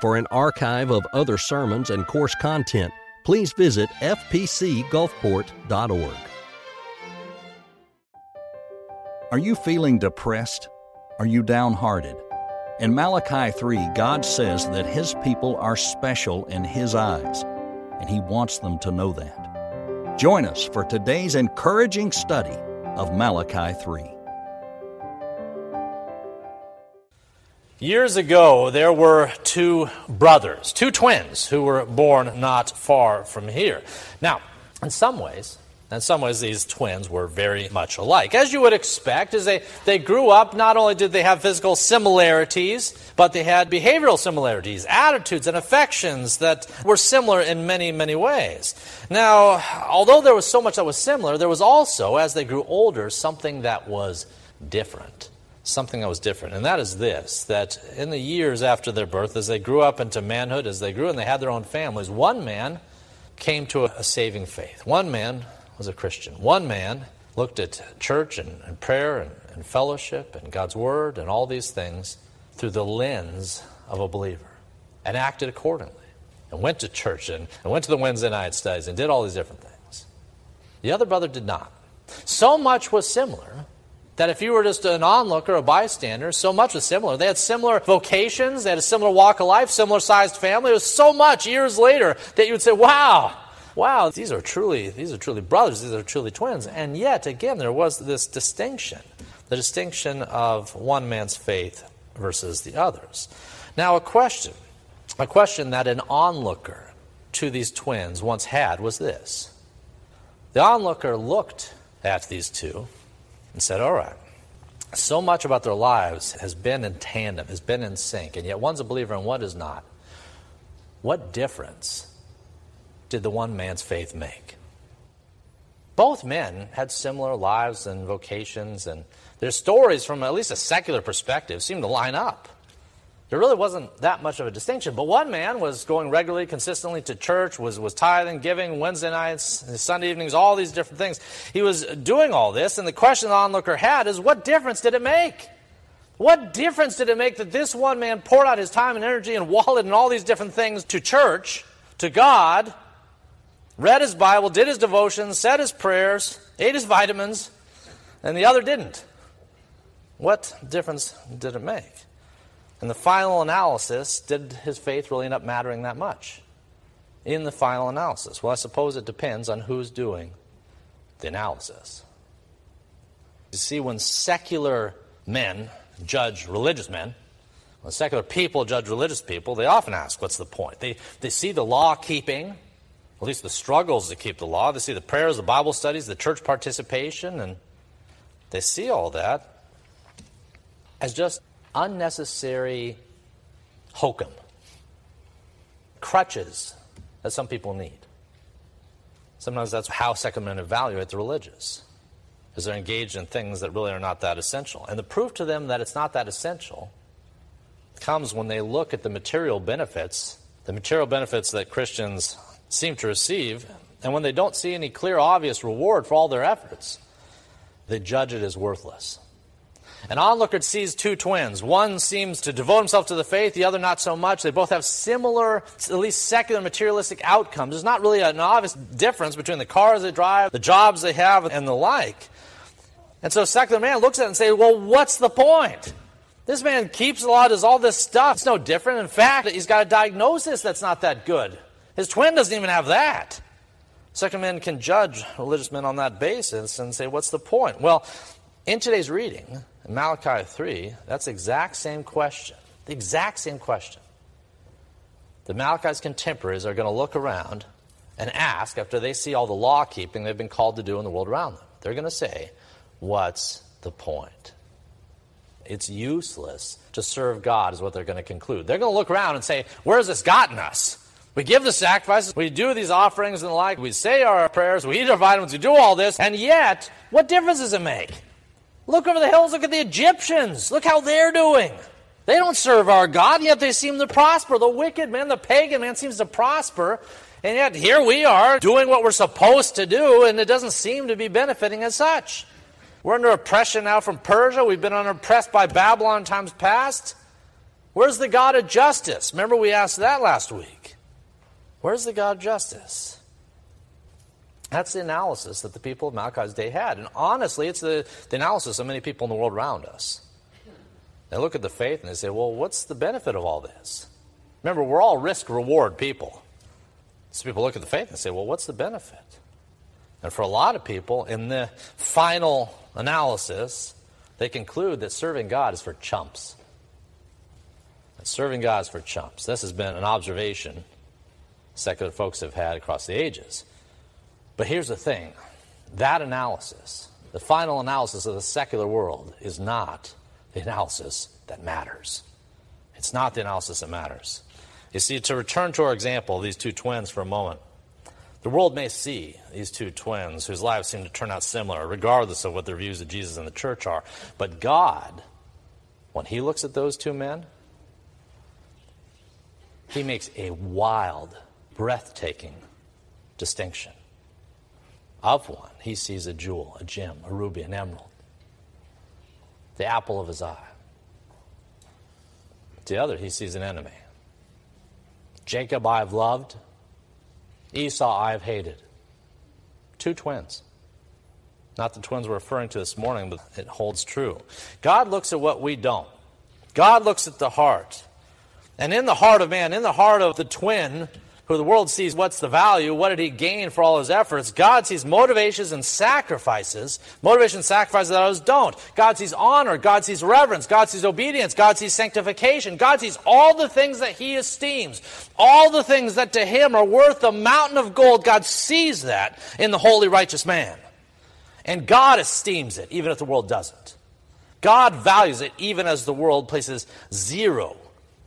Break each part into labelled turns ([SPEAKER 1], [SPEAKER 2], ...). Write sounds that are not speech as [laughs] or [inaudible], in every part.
[SPEAKER 1] For an archive of other sermons and course content, please visit fpcgulfport.org.
[SPEAKER 2] Are you feeling depressed? Are you downhearted? In Malachi 3, God says that His people are special in His eyes, and He wants them to know that. Join us for today's encouraging study of Malachi 3.
[SPEAKER 3] Years ago, there were two brothers, two twins, who were born not far from here. Now, in some ways, in some ways, these twins were very much alike. As you would expect, as they, they grew up, not only did they have physical similarities, but they had behavioral similarities, attitudes, and affections that were similar in many, many ways. Now, although there was so much that was similar, there was also, as they grew older, something that was different something that was different, and that is this that in the years after their birth, as they grew up into manhood, as they grew and they had their own families, one man came to a, saving faith. One man was a Christian. One man looked at church and, and prayer and, and fellowship and God's Word and all these things through the lens of a believer and acted accordingly and went to church and, and went to the Wednesday night studies and did all these different things. The other brother did not. So much was similar that if you were just an onlooker, a bystander, so much was similar. They had similar vocations, they had a similar walk of life, similar sized family. It was so much years later that you would say, wow, wow, these are truly, these are truly brothers, these are truly twins. And yet, again, there was this distinction the distinction of one man's faith versus the others. Now, a question, a question that an onlooker to these twins once had was this. The onlooker looked at these two and said, All right, so much about their lives has been in tandem, has been in sync, and yet one's a believer and one is not. What difference did the one man's faith make? Both men had similar lives and vocations, and their stories, from at least a secular perspective, seemed to line up. There really wasn't that much of a distinction. But one man was going regularly, consistently to church, was, was tithing, giving, Wednesday nights, Sunday evenings, all these different things. He was doing all this, and the question the onlooker had is what difference did it make? What difference did it make that this one man poured out his time and energy and wallet and all these different things to church, to God, read his Bible, did his devotions, said his prayers, ate his vitamins, and the other didn't? What difference did it make? In the final analysis, did his faith really end up mattering that much? In the final analysis? Well, I suppose it depends on who's doing the analysis. You see, when secular men judge religious men, when secular people judge religious people, they often ask, what's the point? They, they see the law keeping, at least the struggles to keep the law. They see the prayers, the Bible studies, the church participation, and they see all that as just unnecessary hokum, crutches that some people need. Sometimes that's how secular men evaluate the religious, is they're engaged in things that really are not that essential. And the proof to them that it's not that essential comes when they look at the material benefits, the material benefits that Christians seem to receive, and when they don't see any clear, obvious reward for all their efforts, they judge it as worthless. An onlooker sees two twins. One seems to devote himself to the faith, the other not so much. They both have similar, at least secular, materialistic outcomes. There's not really an obvious difference between the cars they drive, the jobs they have, and the like. And so a secular man looks at it and says, well, what's the point? This man keeps a lot, does all this stuff. It's no different. In fact, he's got a diagnosis that's not that good. His twin doesn't even have that. Secular men can judge religious men on that basis and say, what's the point? Well, in today's reading, in Malachi 3, that's the exact same question. The exact same question. The Malachi's contemporaries are going to look around and ask, after they see all the law keeping they've been called to do in the world around them, they're going to say, What's the point? It's useless to serve God, is what they're going to conclude. They're going to look around and say, Where's this gotten us? We give the sacrifices, we do these offerings and the like, we say our prayers, we eat our vitamins, we do all this, and yet, what difference does it make? Look over the hills, look at the Egyptians. Look how they're doing. They don't serve our God, yet they seem to prosper. The wicked man, the pagan man, seems to prosper. And yet here we are doing what we're supposed to do, and it doesn't seem to be benefiting as such. We're under oppression now from Persia. We've been under oppressed by Babylon times past. Where's the God of justice? Remember, we asked that last week. Where's the God of justice? That's the analysis that the people of Malachi's day had. And honestly, it's the, the analysis of many people in the world around us. They look at the faith and they say, well, what's the benefit of all this? Remember, we're all risk reward people. So people look at the faith and say, well, what's the benefit? And for a lot of people, in the final analysis, they conclude that serving God is for chumps. That serving God is for chumps. This has been an observation secular folks have had across the ages. But here's the thing that analysis, the final analysis of the secular world, is not the analysis that matters. It's not the analysis that matters. You see, to return to our example these two twins for a moment, the world may see these two twins whose lives seem to turn out similar, regardless of what their views of Jesus and the church are. But God, when He looks at those two men, He makes a wild, breathtaking distinction. Of one, He sees a jewel, a gem, a ruby, an emerald, the apple of His eye. The other, He sees an enemy. Jacob I have loved, Esau I have hated. Two twins. Not the twins we're referring to this morning, but it holds true. God looks at what we don't. God looks at the heart. And in the heart of man, in the heart of the twin, who the world sees what's the value, what did he gain for all his efforts, God sees motivations and sacrifices, motivation and sacrifices that others don't. God sees honor, God sees reverence, God sees obedience, God sees sanctification, God sees all the things that he esteems, all the things that to him are worth a mountain of gold. God sees that in the holy, righteous man. And God esteems it, even if the world doesn't. God values it, even as the world places zero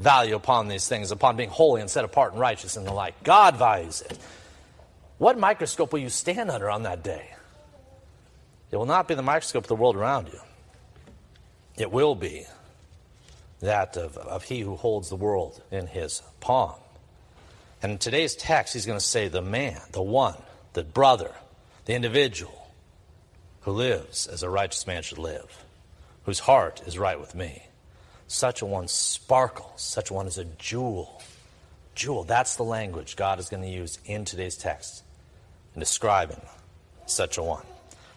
[SPEAKER 3] value upon these things, upon being holy and set apart and righteous and the like. God values it. What microscope will you stand under on that day? It will not be the microscope of the world around you. It will be that of, of he who holds the world in his palm. And in today's text, he's going to say the man, the one, the brother, the individual who lives as a righteous man should live, whose heart is right with me. Such a one sparkles. Such a one is a jewel. Jewel. That's the language God is going to use in today's text in describing such a one.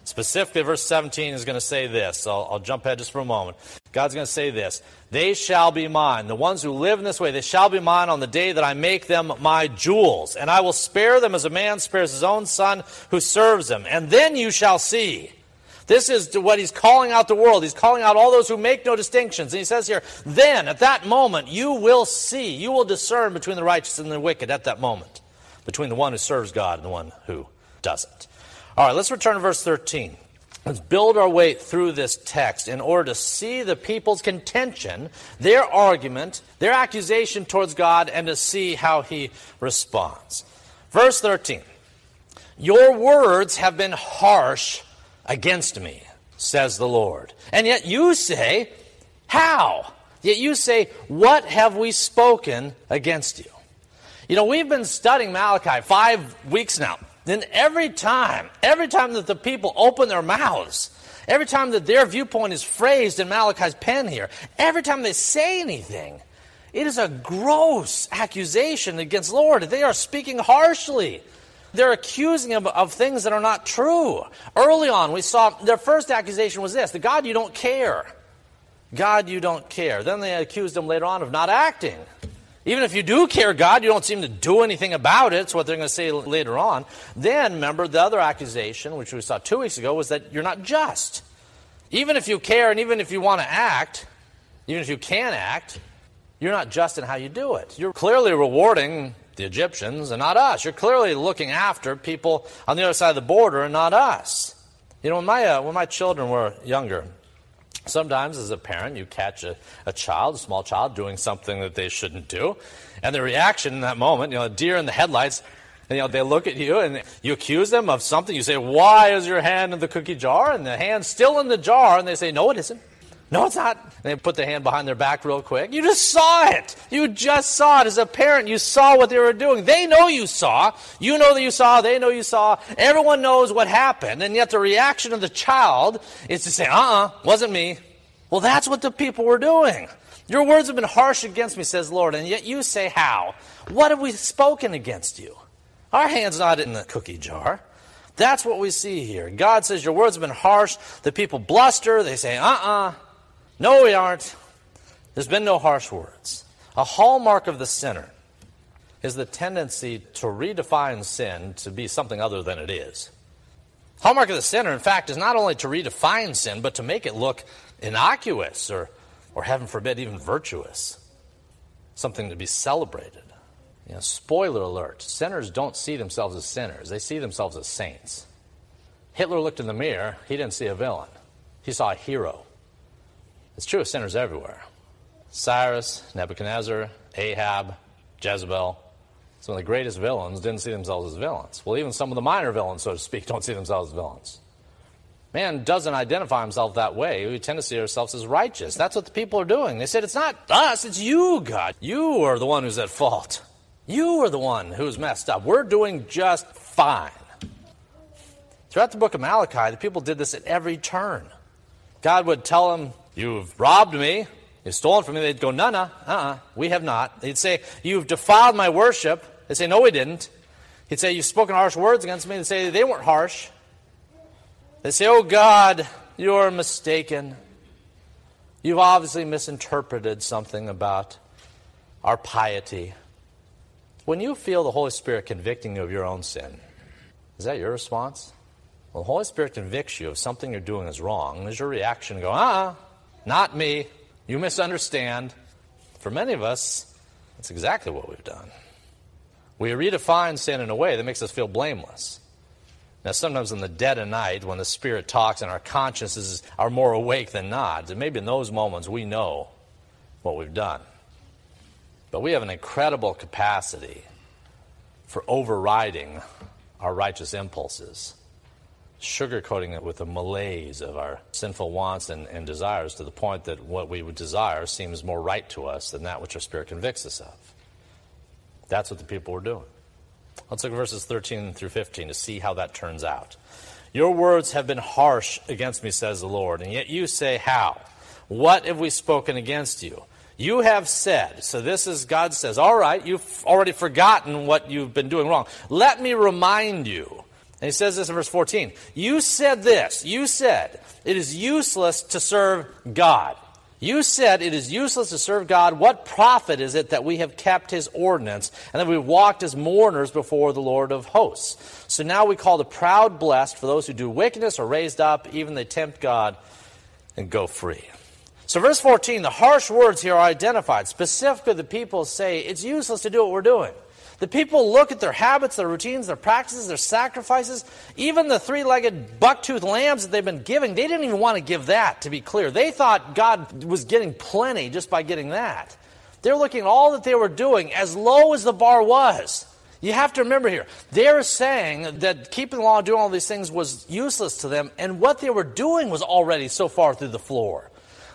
[SPEAKER 3] Specifically, verse 17 is going to say this. I'll, I'll, jump ahead just for a moment. God's going to say this They shall be mine. The ones who live in this way, they shall be mine on the day that I make them my jewels. And I will spare them as a man spares his own son who serves him. And then you shall see this is what he's calling out the world. He's calling out all those who make no distinctions. And he says here, then at that moment you will see, you will discern between the righteous and the wicked at that moment, between the one who serves God and the one who doesn't. All right, let's return to verse 13. Let's build our way through this text in order to see the people's contention, their argument, their accusation towards God, and to see how he responds. Verse 13 Your words have been harsh against me, says the Lord. And yet you say, How? Yet you say, What have we spoken against you? You know, we've been studying Malachi five weeks now. Then every time, every time that the people open their mouths, every time that their viewpoint is phrased in Malachi's pen here, every time they say anything, it is a gross accusation against Lord. They are speaking harshly. They're accusing him of things that are not true. Early on, we saw their first accusation was this the God, you don't care. God, you don't care. Then they accused him later on of not acting. Even if you do care, God, you don't seem to do anything about it. It's what they're going to say later on. Then, remember, the other accusation, which we saw two weeks ago, was that you're not just. Even if you care and even if you want to act, even if you can act, you're not just in how you do it. You're clearly rewarding the Egyptians and not us. You're clearly looking after people on the other side of the border and not us. You know, when my, uh, when my children were younger, sometimes as a parent, you catch a, a child, a small child, doing something that they shouldn't do. And the reaction in that moment, you know, a deer in the headlights, and, you know, they look at you and you accuse them of something. You say, Why is your hand in the cookie jar? And the hand's still in the jar. And they say, No, it isn't. No, it's not. And they put the hand behind their back real quick. You just saw it. You just saw it. As a parent, you saw what they were doing. They know you saw. You know that you saw. They know you saw. Everyone knows what happened. And yet the reaction of the child is to say, uh uh-uh, uh, wasn't me. Well, that's what the people were doing. Your words have been harsh against me, says Lord, and yet you say, How? What have we spoken against you? Our hand's not in the cookie jar. That's what we see here. God says, Your words have been harsh. The people bluster. They say, Uh uh-uh. uh. No, we aren't. There's been no harsh words. A hallmark of the sinner is the tendency to redefine sin to be something other than it is. Hallmark of the sinner, in fact, is not only to redefine sin, but to make it look innocuous or, or heaven forbid, even virtuous. Something to be celebrated. You know, spoiler alert sinners don't see themselves as sinners, they see themselves as saints. Hitler looked in the mirror, he didn't see a villain, he saw a hero. It's true of sinners everywhere. Cyrus, Nebuchadnezzar, Ahab, Jezebel, some of the greatest villains didn't see themselves as villains. Well, even some of the minor villains, so to speak, [laughs] don't see themselves as villains. Man doesn't identify himself that way. We tend to see ourselves as righteous. That's what the people are doing. They said, It's not us, it's you, God. You are the one who's at fault. You are the one who's messed up. We're doing just fine. Throughout the book of Malachi, the people did this at every turn. God would tell them, You've robbed me. You've stolen from me. They'd go, No, no, uh uh-uh, uh, we have not. They'd say, You've defiled my worship. They'd say, No, we didn't. He'd say, You've spoken harsh words against me. They'd say, They weren't harsh. They'd say, Oh God, you're mistaken. You've obviously misinterpreted something about our piety. When you feel the Holy Spirit convicting you of your own sin, is that your response? Well, the Holy Spirit convicts you of something you're doing is wrong. Is your reaction to go, ah, not me. You misunderstand. For many of us, that's exactly what we've done. We redefine sin in a way that makes us feel blameless. Now, sometimes in the dead of night, when the Spirit talks and our consciences are more awake than not, and maybe in those moments we know what we've done. But we have an incredible capacity for overriding our righteous impulses, sugarcoating it with the malaise of our sinful wants and, and desires to the point that what we would desire seems more right to us than that which our Spirit convicts us of. That's what the people were doing. Let's look at verses 13 through 15 to see how that turns out. Your words have been harsh against me, says the Lord, and yet you say, How? What have we spoken against you? You have said, so this is God says, All right, you've already forgotten what you've been doing wrong. Let me remind you. And he says this in verse 14. You said this. You said, It is useless to serve God. You said it is useless to serve God. What profit is it that we have kept his ordinance and that we walked as mourners before the Lord of hosts? So now we call the proud blessed, for those who do wickedness are raised up, even they tempt God and go free. So, verse 14, the harsh words here are identified. Specifically, the people say it's useless to do what we're doing. The people look at their habits, their routines, their practices, their sacrifices, even the three legged buck-toothed lambs that they've been giving. They didn't even want to give that, to be clear. They thought God was getting plenty just by getting that. They're looking at all that they were doing as low as the bar was. You have to remember here, they're saying that keeping the law doing all these things was useless to them, and what they were doing was already so far through the floor.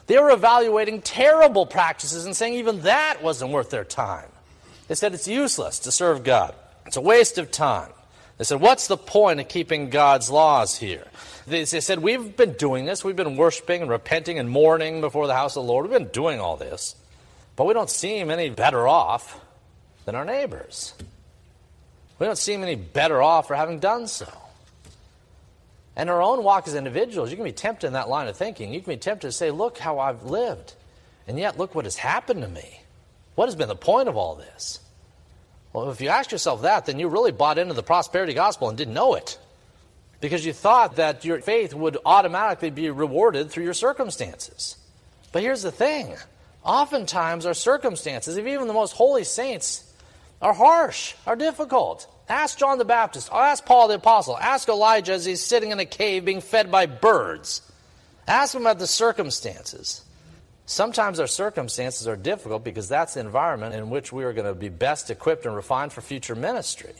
[SPEAKER 3] They were evaluating terrible practices and saying even that wasn't worth their time. They said it's useless to serve God, it's a waste of time. They said, What's the point of keeping God's laws here? They, said, We've been doing this. We've been worshiping and repenting and mourning before the house of the Lord. We've been doing all this. But we don't seem any better off than our neighbors. We don't seem any better off for having done so. And our own walk as individuals, you can be tempted in that line of thinking. You can be tempted to say, Look how I've lived. And yet, look what has happened to me. What has been the point of all this? Well, if you ask yourself that, then you really bought into the prosperity gospel and didn't know it. Because you thought that your faith would automatically be rewarded through your circumstances. But here's the thing oftentimes our circumstances, even the most holy saints, are harsh, are difficult. Ask John the Baptist, ask Paul the Apostle, ask Elijah as he's sitting in a cave being fed by birds. Ask him about the circumstances. Sometimes our circumstances are difficult because that's the environment in which we are going to be best equipped and refined for future ministry.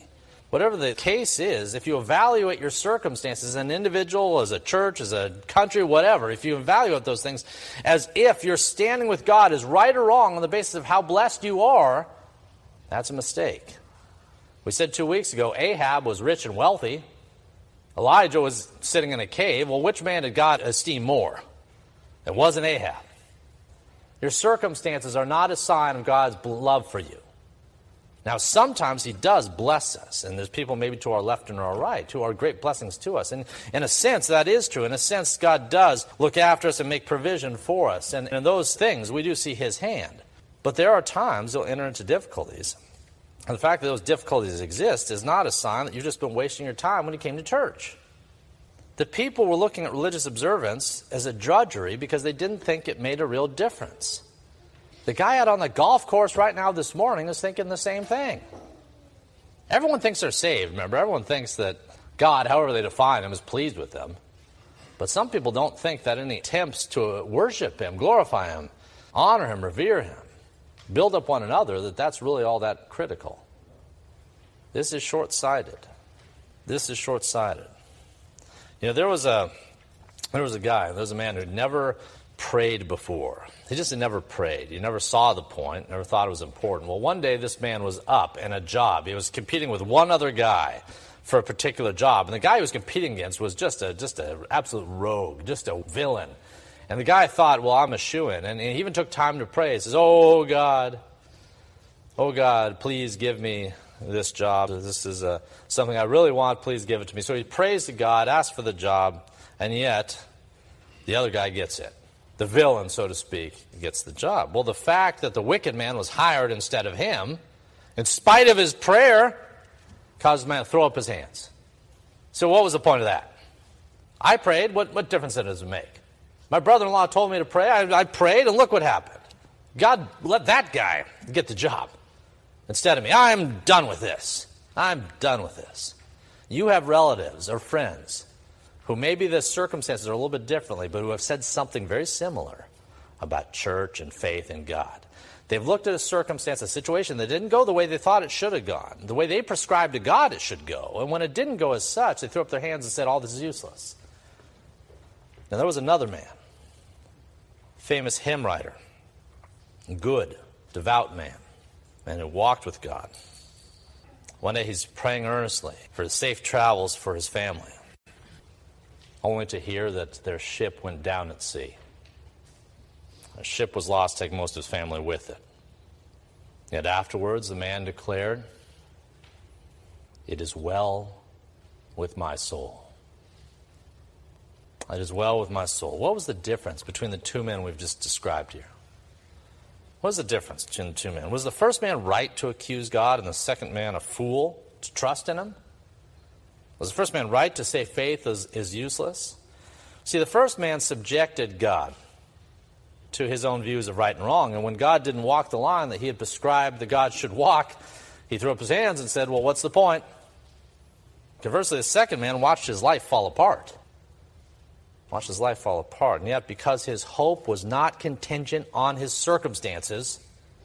[SPEAKER 3] Whatever the case is, if you evaluate your circumstances as an individual, as a church, as a country, whatever, if you evaluate those things as if your standing with God is right or wrong on the basis of how blessed you are, that's a mistake. We said two weeks ago Ahab was rich and wealthy. Elijah was sitting in a cave. Well, which man did God esteem more? It wasn't Ahab. Your circumstances are not a sign of God's love for you. Now, sometimes He does bless us, and there's people maybe to our left and our right who are great blessings to us. And in a sense, that is true. In a sense, God does look after us and make provision for us. And in those things, we do see His hand. But there are times you'll enter into difficulties. And the fact that those difficulties exist is not a sign that you've just been wasting your time when you came to church. The people were looking at religious observance as a drudgery because they didn't think it made a real difference. The guy out on the golf course right now this morning is thinking the same thing. Everyone thinks they're saved, remember? Everyone thinks that God, however they define him, is pleased with them. But some people don't think that any attempts to worship him, glorify him, honor him, revere him, build up one another, that that's really all that critical. This is short sighted. This is short sighted. You know, there was a there was a guy, there was a man who never prayed before. He just never prayed. He never saw the point, never thought it was important. Well, one day this man was up in a job. He was competing with one other guy for a particular job. And the guy he was competing against was just a just an absolute rogue, just a villain. And the guy thought, well, I'm a shoe in. And he even took time to pray. He says, Oh God, oh God, please give me this job. This is uh, something I really want. Please give it to me. So he prays to God, asks for the job, and yet the other guy gets it the villain, so to speak, gets the job. Well, the fact that the wicked man was hired instead of him, in spite of his prayer, caused the man to throw up his hands. So, what was the point of that? I prayed. What, what difference does it make? My brother in law told me to pray. I, I prayed, and look what happened. God let that guy get the job instead of me. I'm done with this. I'm done with this. You have relatives or friends who maybe the circumstances are a little bit differently, but who have said something very similar about church and faith and God. They've looked at a circumstance, a situation that didn't go the way they thought it should have gone, the way they prescribed to God it should go. And when it didn't go as such, they threw up their hands and said, All this is useless. Now, there was another man, famous hymn writer, good, devout man, man who walked with God. One day he's praying earnestly for safe travels for his family only to hear that their ship went down at sea. The ship was lost, taking most of his family with it. Yet afterwards, the man declared, It is well with my soul. It is well with my soul. What was the difference between the two men we've just described here? What was the difference between the two men? Was the first man right to accuse God and the second man a fool to trust in him? Was the first man right to say faith is, is useless? See, the first man subjected God to his own views of right and wrong. And when God didn't walk the line that he had prescribed that God should walk, he threw up his hands and said, Well, what's the point? Conversely, the second man watched his life fall apart. Watched his life fall apart. And yet, because his hope was not contingent on his circumstances,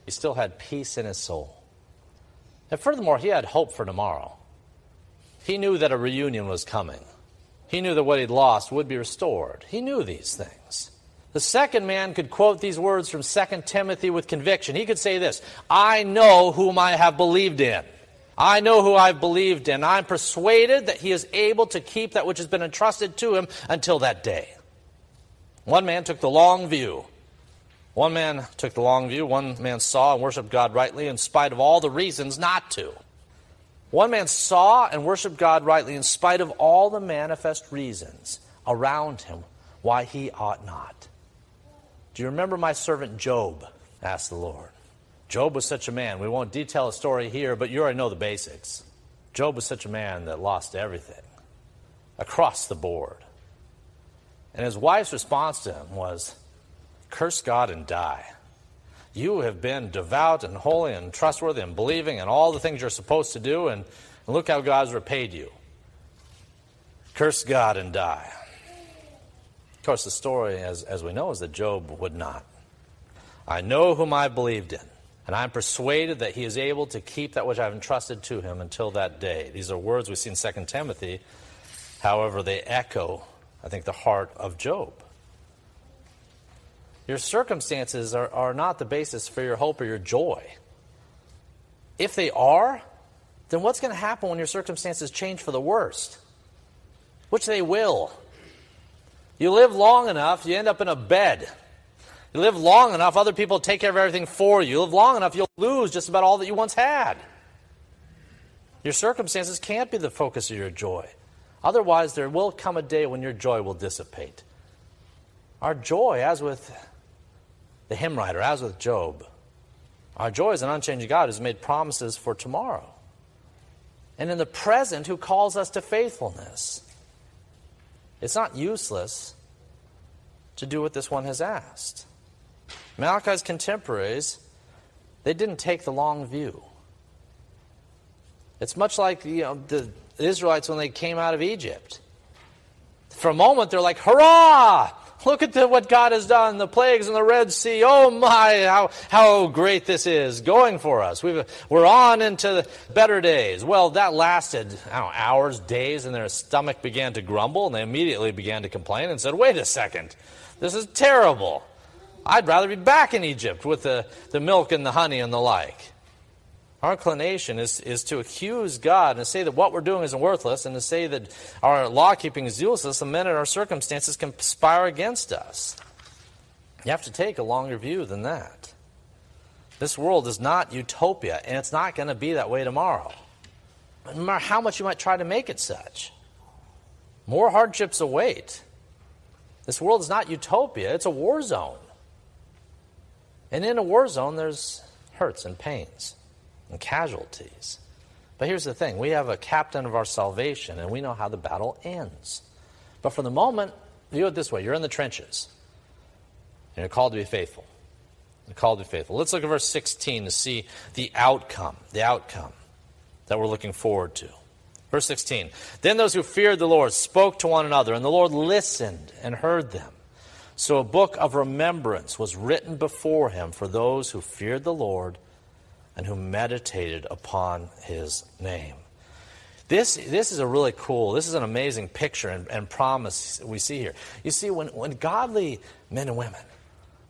[SPEAKER 3] he still had peace in his soul. And furthermore, he had hope for tomorrow. He knew that a reunion was coming. He knew that what he'd lost would be restored. He knew these things. The second man could quote these words from 2 Timothy with conviction. He could say this I know whom I have believed in. I know who I've believed in. I'm persuaded that he is able to keep that which has been entrusted to him until that day. One man took the long view. One man took the long view. One man saw and worshiped God rightly in spite of all the reasons not to. One man saw and worshiped God rightly in spite of all the manifest reasons around him why he ought not. Do you remember my servant Job? asked the Lord. Job was such a man. We won't detail a story here, but you already know the basics. Job was such a man that lost everything across the board. And his wife's response to him was, Curse God and die. You have been devout and holy and trustworthy and believing and all the things you're supposed to do, and, and look how God's repaid you. Curse God and die. Of course, the story, as, as we know, is that Job would not. I know whom I believed in, and I'm persuaded that he is able to keep that which I've entrusted to him until that day. These are words we see in 2 Timothy. However, they echo, I think, the heart of Job. Your circumstances are, are not the basis for your hope or your joy. If they are, then what's going to happen when your circumstances change for the worst? Which they will. You live long enough, you end up in a bed. You live long enough, other people take care of everything for you. You live long enough, you'll lose just about all that you once had. Your circumstances can't be the focus of your joy. Otherwise, there will come a day when your joy will dissipate. Our joy, as with the hymn writer, as with Job, our joy is an unchanging God who's made promises for tomorrow. And in the present, who calls us to faithfulness. It's not useless to do what this one has asked. Malachi's contemporaries, they didn't take the long view. It's much like you know, the Israelites when they came out of Egypt. For a moment, they're like, hurrah! Look at the, what God has done, the plagues in the Red Sea. Oh my, how, how great this is going for us. we are on into better days. Well, that lasted know, hours, days, and their stomach began to grumble, and they immediately began to complain and said, wait a second, this is terrible. I'd rather be back in Egypt with the, the milk and the honey and the like. Our inclination is, is to accuse God and to say that what we're doing is worthless and to say that our law keeping is useless the minute our circumstances conspire against us. You have to take a longer view than that. This world is not utopia, and it's not going to be that way tomorrow. No matter how much you might try to make it such, more hardships await. This world is not utopia, it's a war zone. And in a war zone, there's hurts and pains and casualties. But here's the thing we have a captain of our salvation, and we know how the battle ends. But for the moment, view it this way you're in the trenches. And you're called to be faithful. You're called to be faithful. Let's look at verse 16 to see the outcome, the outcome that we're looking forward to. Verse 16 Then those who feared the Lord spoke to one another, and the Lord listened and heard them. So a book of remembrance was written before him for those who feared the Lord and who meditated upon his name. This, this is a really cool, this is an amazing picture and, and promise we see here. You see, when, when godly men and women,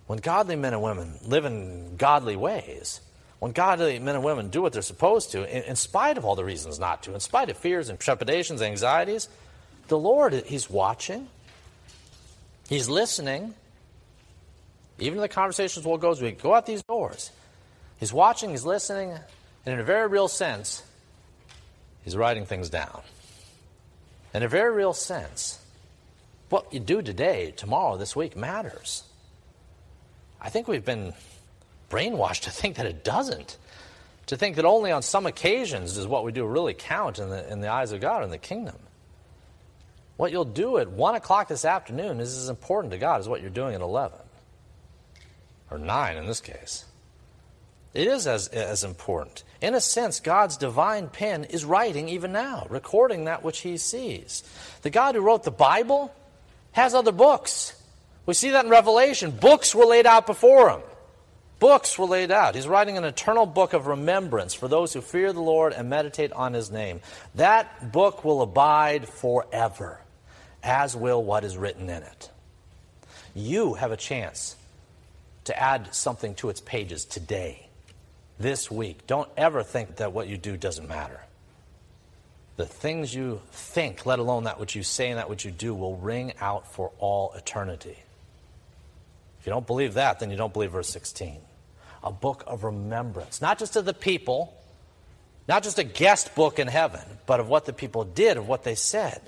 [SPEAKER 3] when godly men and women live in godly ways, when godly men and women do what they're supposed to, in, in spite of all the reasons not to, in spite of fears and trepidations, anxieties, the Lord, He's watching, He's listening. Even the conversations we'll go as we go out these doors, He's watching, he's listening, and in a very real sense, he's writing things down. In a very real sense, what you do today, tomorrow, this week matters. I think we've been brainwashed to think that it doesn't. To think that only on some occasions does what we do really count in the, in the eyes of God in the kingdom. What you'll do at 1 o'clock this afternoon is as important to God as what you're doing at 11. Or 9 in this case. It is as, as important. In a sense, God's divine pen is writing even now, recording that which he sees. The God who wrote the Bible has other books. We see that in Revelation. Books were laid out before him. Books were laid out. He's writing an eternal book of remembrance for those who fear the Lord and meditate on his name. That book will abide forever, as will what is written in it. You have a chance to add something to its pages today this week. Don't ever think that what you do doesn't matter. The things you think, let alone that which you say and that which you do, will ring out for all eternity. If you don't believe that, then you don't believe verse 16. A book of remembrance, not just of the people, not just a guest book in heaven, but of what the people did, of what they said.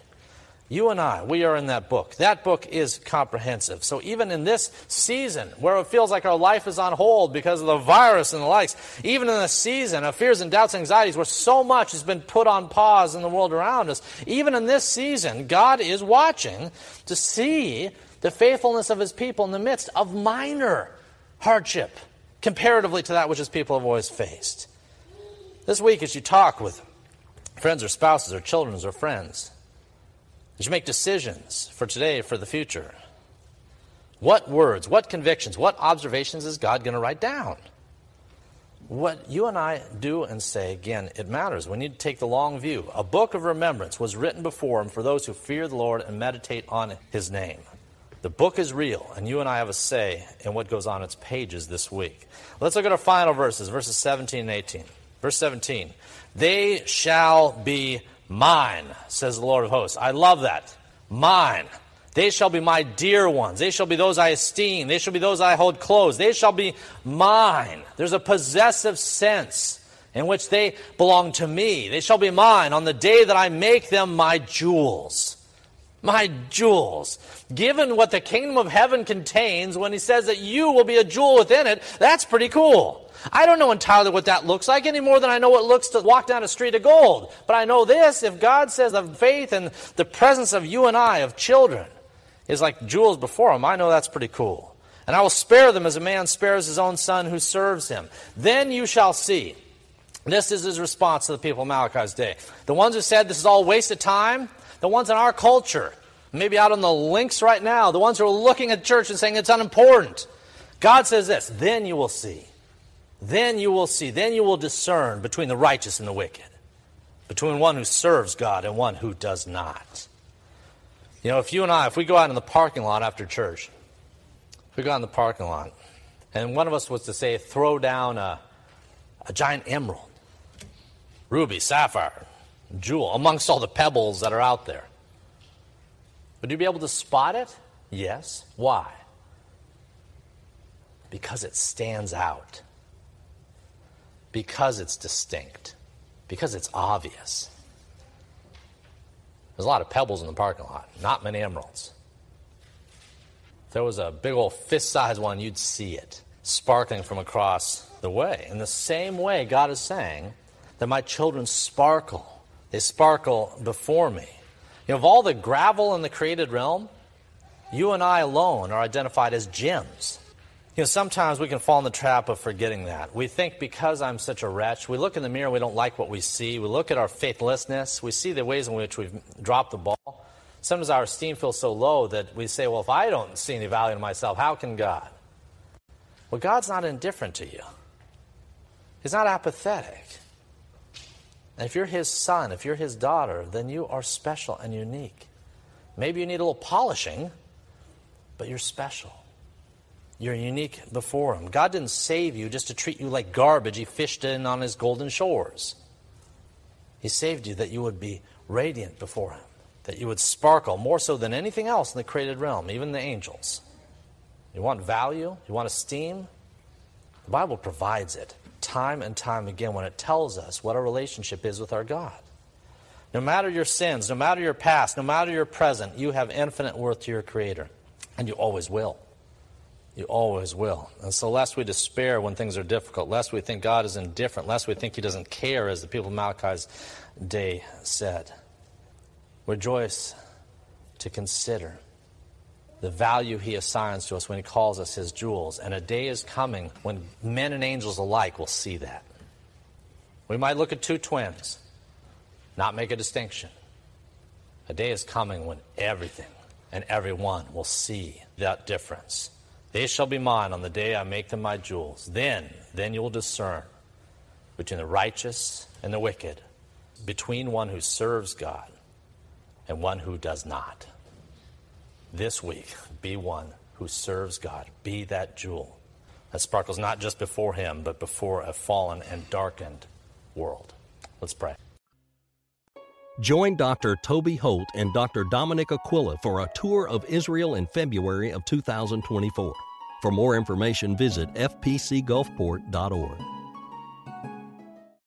[SPEAKER 3] You and I, we are in that book. That book is comprehensive. So even in this season, where it feels like our life is on hold because of the virus and the likes, even in the season of fears and doubts and anxieties where so much has been put on pause in the world around us, even in this season, God is watching to see the faithfulness of his people in the midst of minor hardship comparatively to that which his people have always faced. This week, as you talk with friends or spouses or children or friends, as you make decisions for today, for the future, what words, what convictions, what observations is God going to write down? What you and I do and say, again, it matters. We need to take the long view. A book of remembrance was written before him for those who fear the Lord and meditate on his name. The book is real, and you and I have a say in what goes on its pages this week. Let's look at our final verses, verses 17 and 18. Verse 17 They shall be Mine, says the Lord of hosts. I love that. Mine. They shall be my dear ones. They shall be those I esteem. They shall be those I hold close. They shall be mine. There's a possessive sense in which they belong to me. They shall be mine on the day that I make them my jewels. My jewels. Given what the kingdom of heaven contains, when he says that you will be a jewel within it, that's pretty cool. I don't know entirely what that looks like any more than I know what it looks to walk down a street of gold. But I know this if God says the faith and the presence of you and I, of children, is like jewels before him, I know that's pretty cool. And I will spare them as a man spares his own son who serves him. Then you shall see. This is his response to the people of Malachi's day. The ones who said this is all waste of time, the ones in our culture, maybe out on the links right now, the ones who are looking at church and saying it's unimportant. God says this, then you will see. Then you will see. Then you will discern between the righteous and the wicked, between one who serves God and one who does not. You know, if you and I, if we go out in the parking lot after church, if we go out in the parking lot, and one of us was to say, throw down a, a giant emerald, ruby, sapphire, jewel, amongst all the pebbles that are out there, would you be able to spot it? Yes. Why? Because it stands out because it's distinct, because it's obvious. There's a lot of pebbles in the parking lot, not many emeralds. If there was a big old fist sized one, you'd see it sparkling from across the way. In the same way, God is saying that my children sparkle. They sparkle before me. You know, of all the gravel in the created realm, you and I alone are identified as gems. You know, sometimes we can fall in the trap of forgetting that. We think because I'm such a wretch, we look in the mirror, we don't like what we see. We look at our faithlessness, we see the ways in which we've dropped the ball. Sometimes our esteem feels so low that we say, well, if I don't see any value in myself, how can God? Well, God's not indifferent to you, He's not apathetic. And if you're His son, if you're His daughter, then you are special and unique. Maybe you need a little polishing, but you're special. You're unique before Him. God didn't save you just to treat you like garbage He fished in on His golden shores. He saved you that you would be radiant before Him, that you would sparkle more so than anything else in the created realm, even the angels. You want value? You want esteem? The Bible provides it time and time again when it tells us what our relationship is with our God. No matter your sins, no matter your past, no matter your present, you have infinite worth to your Creator, and you always will. You always will. And so, lest we despair when things are difficult, lest we think God is indifferent, lest we think He doesn't care, as the people of Malachi's day said, rejoice to consider the value He assigns to us when He calls us His jewels. And a day is coming when men and angels alike will see that. We might look at two twins, not make a distinction. A day is coming when everything and everyone will see that difference. They shall be mine on the day I make them my jewels. Then, then you will discern between the righteous and the wicked, between one who serves God and one who does not. This week, be one who serves God. Be that jewel that sparkles not just before Him, but before a fallen and darkened world. Let's pray.
[SPEAKER 1] Join Dr. Toby Holt and Dr. Dominic Aquila for a tour of Israel in February of 2024. For more information, visit fpcgulfport.org.